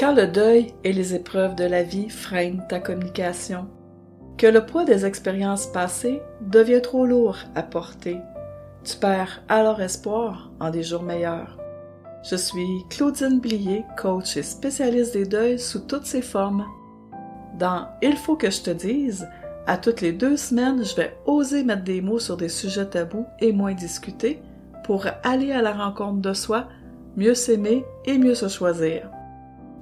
Quand le deuil et les épreuves de la vie freinent ta communication, que le poids des expériences passées devient trop lourd à porter, tu perds alors espoir en des jours meilleurs. Je suis Claudine Blier, coach et spécialiste des deuils sous toutes ses formes. Dans Il faut que je te dise, à toutes les deux semaines, je vais oser mettre des mots sur des sujets tabous et moins discutés pour aller à la rencontre de soi, mieux s'aimer et mieux se choisir.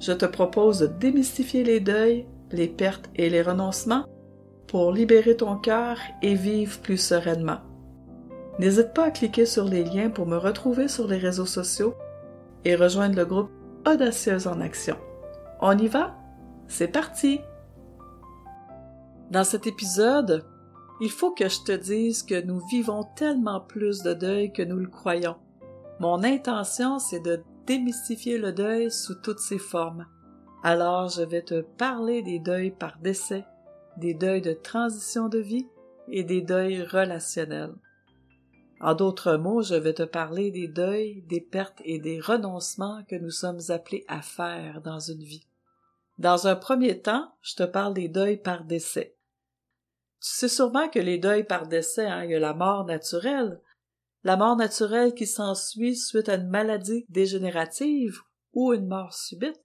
Je te propose de démystifier les deuils, les pertes et les renoncements pour libérer ton cœur et vivre plus sereinement. N'hésite pas à cliquer sur les liens pour me retrouver sur les réseaux sociaux et rejoindre le groupe Audacieuse en Action. On y va? C'est parti! Dans cet épisode, il faut que je te dise que nous vivons tellement plus de deuil que nous le croyons. Mon intention, c'est de démystifier le deuil sous toutes ses formes. Alors je vais te parler des deuils par décès, des deuils de transition de vie et des deuils relationnels. En d'autres mots, je vais te parler des deuils, des pertes et des renoncements que nous sommes appelés à faire dans une vie. Dans un premier temps, je te parle des deuils par décès. Tu sais sûrement que les deuils par décès, hein, il y a la mort naturelle, la mort naturelle qui s'ensuit suite à une maladie dégénérative ou une mort subite.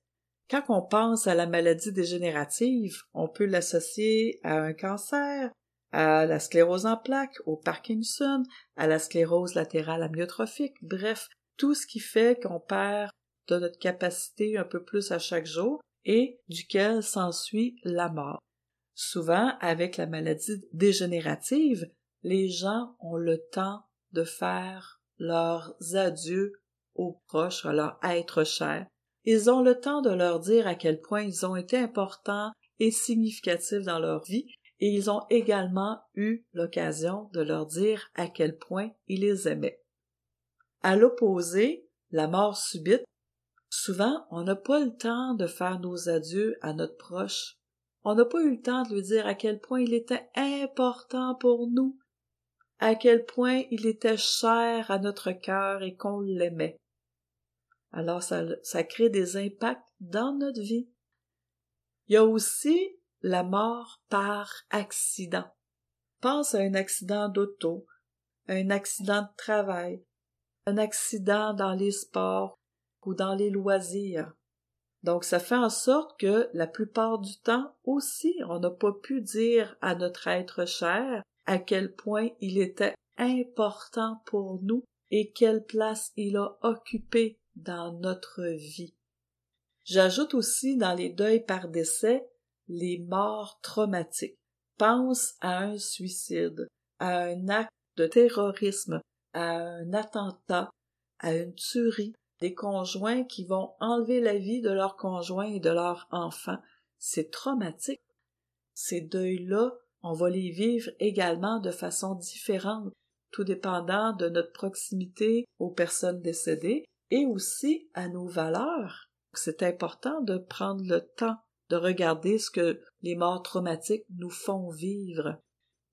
Quand on pense à la maladie dégénérative, on peut l'associer à un cancer, à la sclérose en plaques, au Parkinson, à la sclérose latérale amyotrophique, bref, tout ce qui fait qu'on perd de notre capacité un peu plus à chaque jour et duquel s'ensuit la mort. Souvent, avec la maladie dégénérative, les gens ont le temps de faire leurs adieux aux proches, à leur être cher. Ils ont le temps de leur dire à quel point ils ont été importants et significatifs dans leur vie, et ils ont également eu l'occasion de leur dire à quel point ils les aimaient. À l'opposé, la mort subite, souvent on n'a pas le temps de faire nos adieux à notre proche. On n'a pas eu le temps de lui dire à quel point il était important pour nous, à quel point il était cher à notre cœur et qu'on l'aimait. Alors ça, crée des impacts dans notre vie. Il y a aussi la mort par accident. Pense à un accident d'auto, un accident de travail, un accident dans les sports ou dans les loisirs. Donc ça fait en sorte que la plupart du temps aussi on n'a pas pu dire à notre être cher à quel point il était important pour nous et quelle place il a occupé dans notre vie. J'ajoute aussi dans les deuils par décès les morts traumatiques. Pense à un suicide, à un acte de terrorisme, à un attentat, à une tuerie, des conjoints qui vont enlever la vie de leur conjoint et de leur enfant. C'est traumatique. Ces deuils-là on va les vivre également de façon différente, tout dépendant de notre proximité aux personnes décédées et aussi à nos valeurs. C'est important de prendre le temps de regarder ce que les morts traumatiques nous font vivre.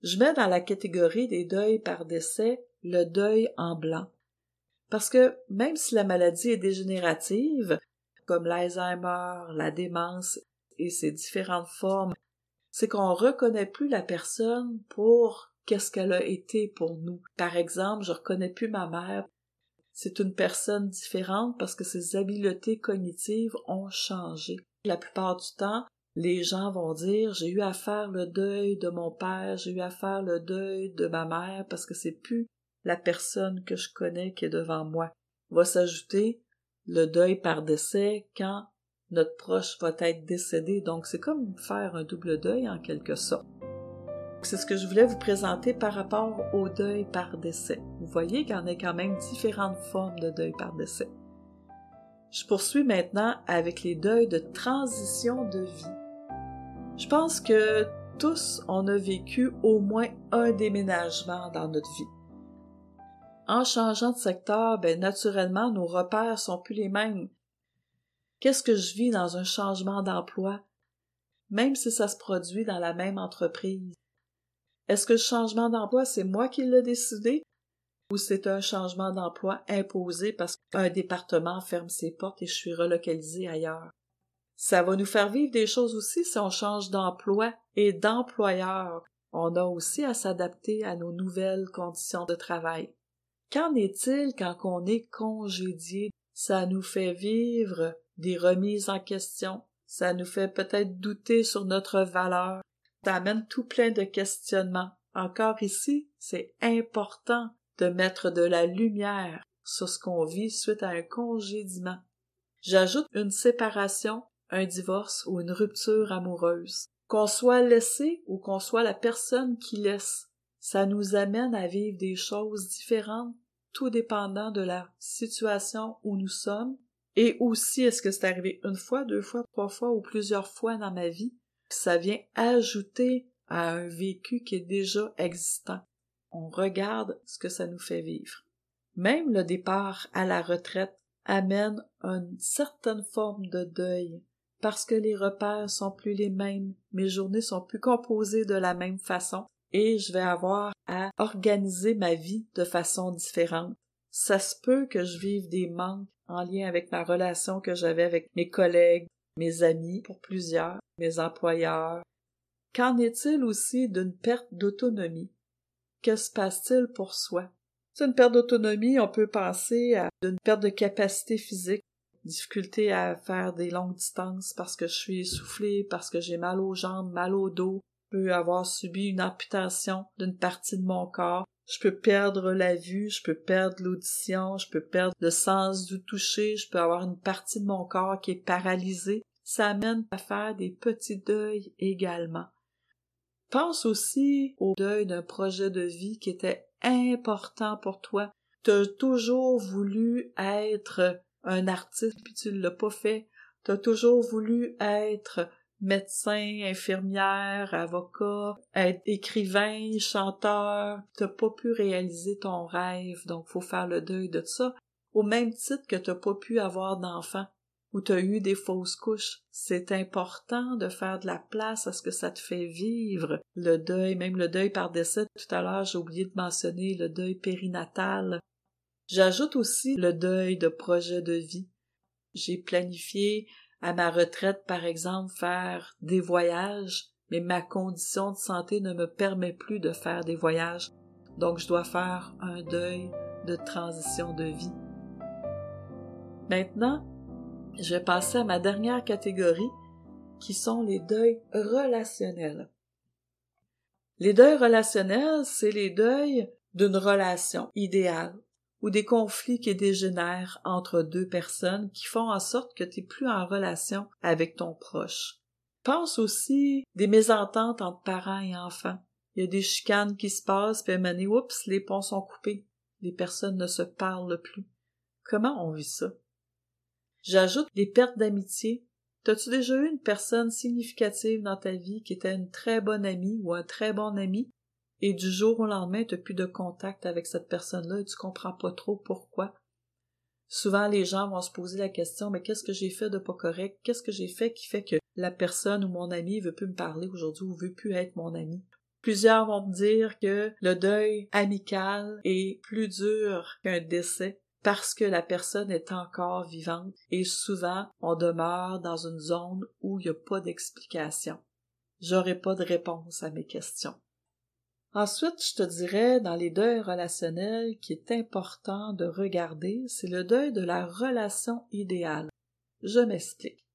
Je mets dans la catégorie des deuils par décès le deuil en blanc. Parce que même si la maladie est dégénérative, comme l'Alzheimer, la démence et ses différentes formes c'est qu'on reconnaît plus la personne pour qu'est-ce qu'elle a été pour nous. Par exemple, je reconnais plus ma mère. C'est une personne différente parce que ses habiletés cognitives ont changé. La plupart du temps, les gens vont dire j'ai eu à faire le deuil de mon père, j'ai eu à faire le deuil de ma mère parce que c'est plus la personne que je connais qui est devant moi. Va s'ajouter le deuil par décès quand notre proche va être décédé, donc c'est comme faire un double deuil en quelque sorte. C'est ce que je voulais vous présenter par rapport au deuil par décès. Vous voyez qu'il y en a quand même différentes formes de deuil par décès. Je poursuis maintenant avec les deuils de transition de vie. Je pense que tous, on a vécu au moins un déménagement dans notre vie. En changeant de secteur, ben, naturellement, nos repères sont plus les mêmes. Qu'est-ce que je vis dans un changement d'emploi, même si ça se produit dans la même entreprise? Est-ce que le changement d'emploi, c'est moi qui l'ai décidé? Ou c'est un changement d'emploi imposé parce qu'un département ferme ses portes et je suis relocalisé ailleurs? Ça va nous faire vivre des choses aussi si on change d'emploi et d'employeur. On a aussi à s'adapter à nos nouvelles conditions de travail. Qu'en est-il quand on est congédié? Ça nous fait vivre des remises en question, ça nous fait peut-être douter sur notre valeur, ça amène tout plein de questionnements. Encore ici, c'est important de mettre de la lumière sur ce qu'on vit suite à un congédiement. J'ajoute une séparation, un divorce ou une rupture amoureuse. Qu'on soit laissé ou qu'on soit la personne qui laisse, ça nous amène à vivre des choses différentes, tout dépendant de la situation où nous sommes, et aussi est-ce que c'est arrivé une fois, deux fois, trois fois ou plusieurs fois dans ma vie. Ça vient ajouter à un vécu qui est déjà existant. On regarde ce que ça nous fait vivre. Même le départ à la retraite amène une certaine forme de deuil parce que les repères sont plus les mêmes, mes journées sont plus composées de la même façon et je vais avoir à organiser ma vie de façon différente. Ça se peut que je vive des manques en lien avec ma relation que j'avais avec mes collègues, mes amis pour plusieurs, mes employeurs. Qu'en est-il aussi d'une perte d'autonomie? Que se passe-t-il pour soi? C'est une perte d'autonomie, on peut penser à une perte de capacité physique, difficulté à faire des longues distances parce que je suis essoufflé, parce que j'ai mal aux jambes, mal au dos, je peux avoir subi une amputation d'une partie de mon corps, je peux perdre la vue, je peux perdre l'audition, je peux perdre le sens du toucher, je peux avoir une partie de mon corps qui est paralysée. Ça amène à faire des petits deuils également. Pense aussi au deuil d'un projet de vie qui était important pour toi. Tu as toujours voulu être un artiste puis tu ne l'as pas fait. Tu as toujours voulu être médecin, infirmière, avocat, être écrivain, chanteur. T'as pas pu réaliser ton rêve, donc faut faire le deuil de ça. Au même titre que t'as pas pu avoir d'enfant ou t'as eu des fausses couches. C'est important de faire de la place à ce que ça te fait vivre. Le deuil, même le deuil par décès. Tout à l'heure, j'ai oublié de mentionner le deuil périnatal. J'ajoute aussi le deuil de projet de vie. J'ai planifié à ma retraite, par exemple, faire des voyages, mais ma condition de santé ne me permet plus de faire des voyages. Donc, je dois faire un deuil de transition de vie. Maintenant, je vais passer à ma dernière catégorie, qui sont les deuils relationnels. Les deuils relationnels, c'est les deuils d'une relation idéale ou des conflits qui dégénèrent entre deux personnes qui font en sorte que tu n'es plus en relation avec ton proche. Pense aussi des mésententes entre parents et enfants. Il y a des chicanes qui se passent, puis à oups, les ponts sont coupés. Les personnes ne se parlent plus. Comment on vit ça? J'ajoute des pertes d'amitié. T'as-tu déjà eu une personne significative dans ta vie qui était une très bonne amie ou un très bon ami? Et du jour au lendemain, tu n'as plus de contact avec cette personne-là et tu comprends pas trop pourquoi. Souvent, les gens vont se poser la question, mais qu'est-ce que j'ai fait de pas correct? Qu'est-ce que j'ai fait qui fait que la personne ou mon ami veut plus me parler aujourd'hui ou veut plus être mon ami? Plusieurs vont me dire que le deuil amical est plus dur qu'un décès parce que la personne est encore vivante et souvent on demeure dans une zone où il n'y a pas d'explication. J'aurai pas de réponse à mes questions. Ensuite, je te dirais, dans les deuils relationnels, qui est important de regarder, c'est le deuil de la relation idéale. Je m'explique.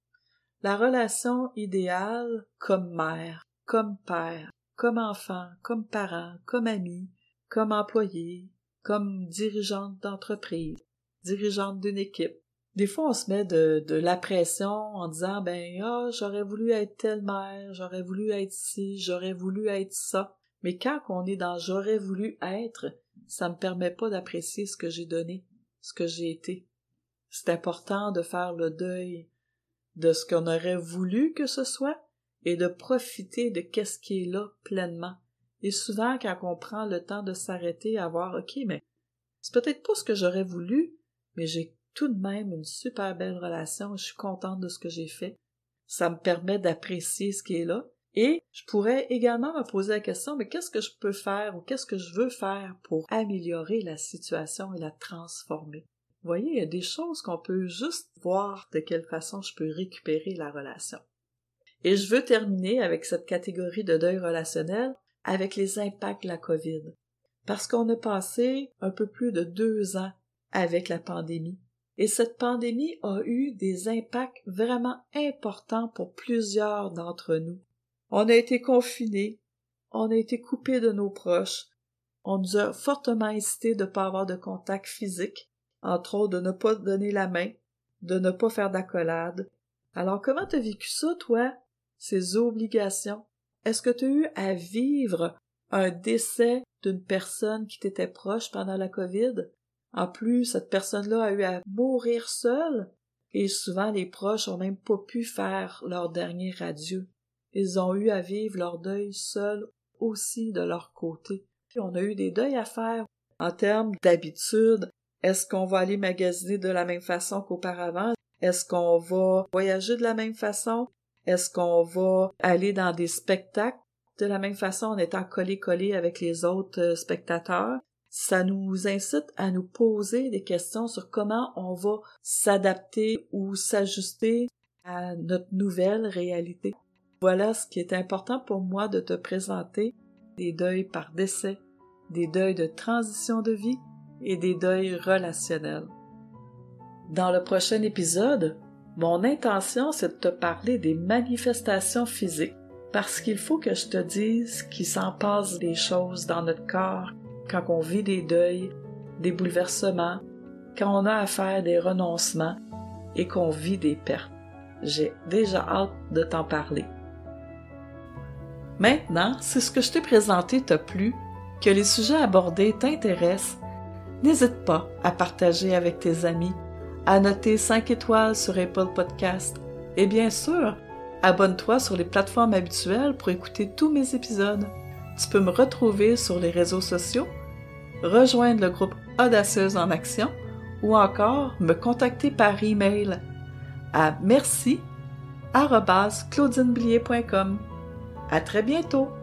La relation idéale comme mère, comme père, comme enfant, comme parent, comme ami, comme employé, comme dirigeante d'entreprise, dirigeante d'une équipe. Des fois, on se met de, la pression en disant, ben, ah, j'aurais voulu être telle mère, j'aurais voulu être ci, j'aurais voulu être ça. Mais quand on est dans j'aurais voulu être, ça me permet pas d'apprécier ce que j'ai donné, ce que j'ai été. C'est important de faire le deuil de ce qu'on aurait voulu que ce soit et de profiter de qu'est-ce qui est là pleinement. Et souvent, quand on prend le temps de s'arrêter à voir, OK, mais c'est peut-être pas ce que j'aurais voulu, mais j'ai tout de même une super belle relation, je suis contente de ce que j'ai fait. Ça me permet d'apprécier ce qui est là et je pourrais également me poser la question, mais qu'est-ce que je peux faire ou qu'est-ce que je veux faire pour améliorer la situation et la transformer? Vous voyez, il y a des choses qu'on peut juste voir de quelle façon je peux récupérer la relation. Et je veux terminer avec cette catégorie de deuil relationnel avec les impacts de la COVID. Parce qu'on a passé un peu plus de deux ans avec la pandémie. Et cette pandémie a eu des impacts vraiment importants pour plusieurs d'entre nous. On a été confinés, on a été coupés de nos proches, on nous a fortement incité de ne pas avoir de contact physique, entre autres de ne pas donner la main, de ne pas faire d'accolade. Alors comment t'as vécu ça, toi, ces obligations? Est-ce que tu as eu à vivre un décès d'une personne qui t'était proche pendant la COVID? En plus, cette personne-là a eu à mourir seule, et souvent les proches ont même pas pu faire leur dernier adieu. Ils ont eu à vivre leur deuil seuls aussi de leur côté. On a eu des deuils à faire en termes d'habitude. Est-ce qu'on va aller magasiner de la même façon qu'auparavant? Est-ce qu'on va voyager de la même façon? Est-ce qu'on va aller dans des spectacles de la même façon en étant collé-collé avec les autres euh, spectateurs? ça nous incite à nous poser des questions sur comment on va s'adapter ou s'ajuster à notre nouvelle réalité. Voilà ce qui est important pour moi de te présenter, des deuils par décès, des deuils de transition de vie et des deuils relationnels. Dans le prochain épisode, mon intention c'est de te parler des manifestations physiques parce qu'il faut que je te dise qu'il s'en passe des choses dans notre corps quand on vit des deuils, des bouleversements, quand on a à faire des renoncements et qu'on vit des pertes. J'ai déjà hâte de t'en parler. Maintenant, si ce que je t'ai présenté t'a plu, que les sujets abordés t'intéressent, n'hésite pas à partager avec tes amis, à noter 5 étoiles sur Apple Podcast et bien sûr, abonne-toi sur les plateformes habituelles pour écouter tous mes épisodes. Tu peux me retrouver sur les réseaux sociaux, rejoindre le groupe Audacieuse en action ou encore me contacter par email à merci À très bientôt!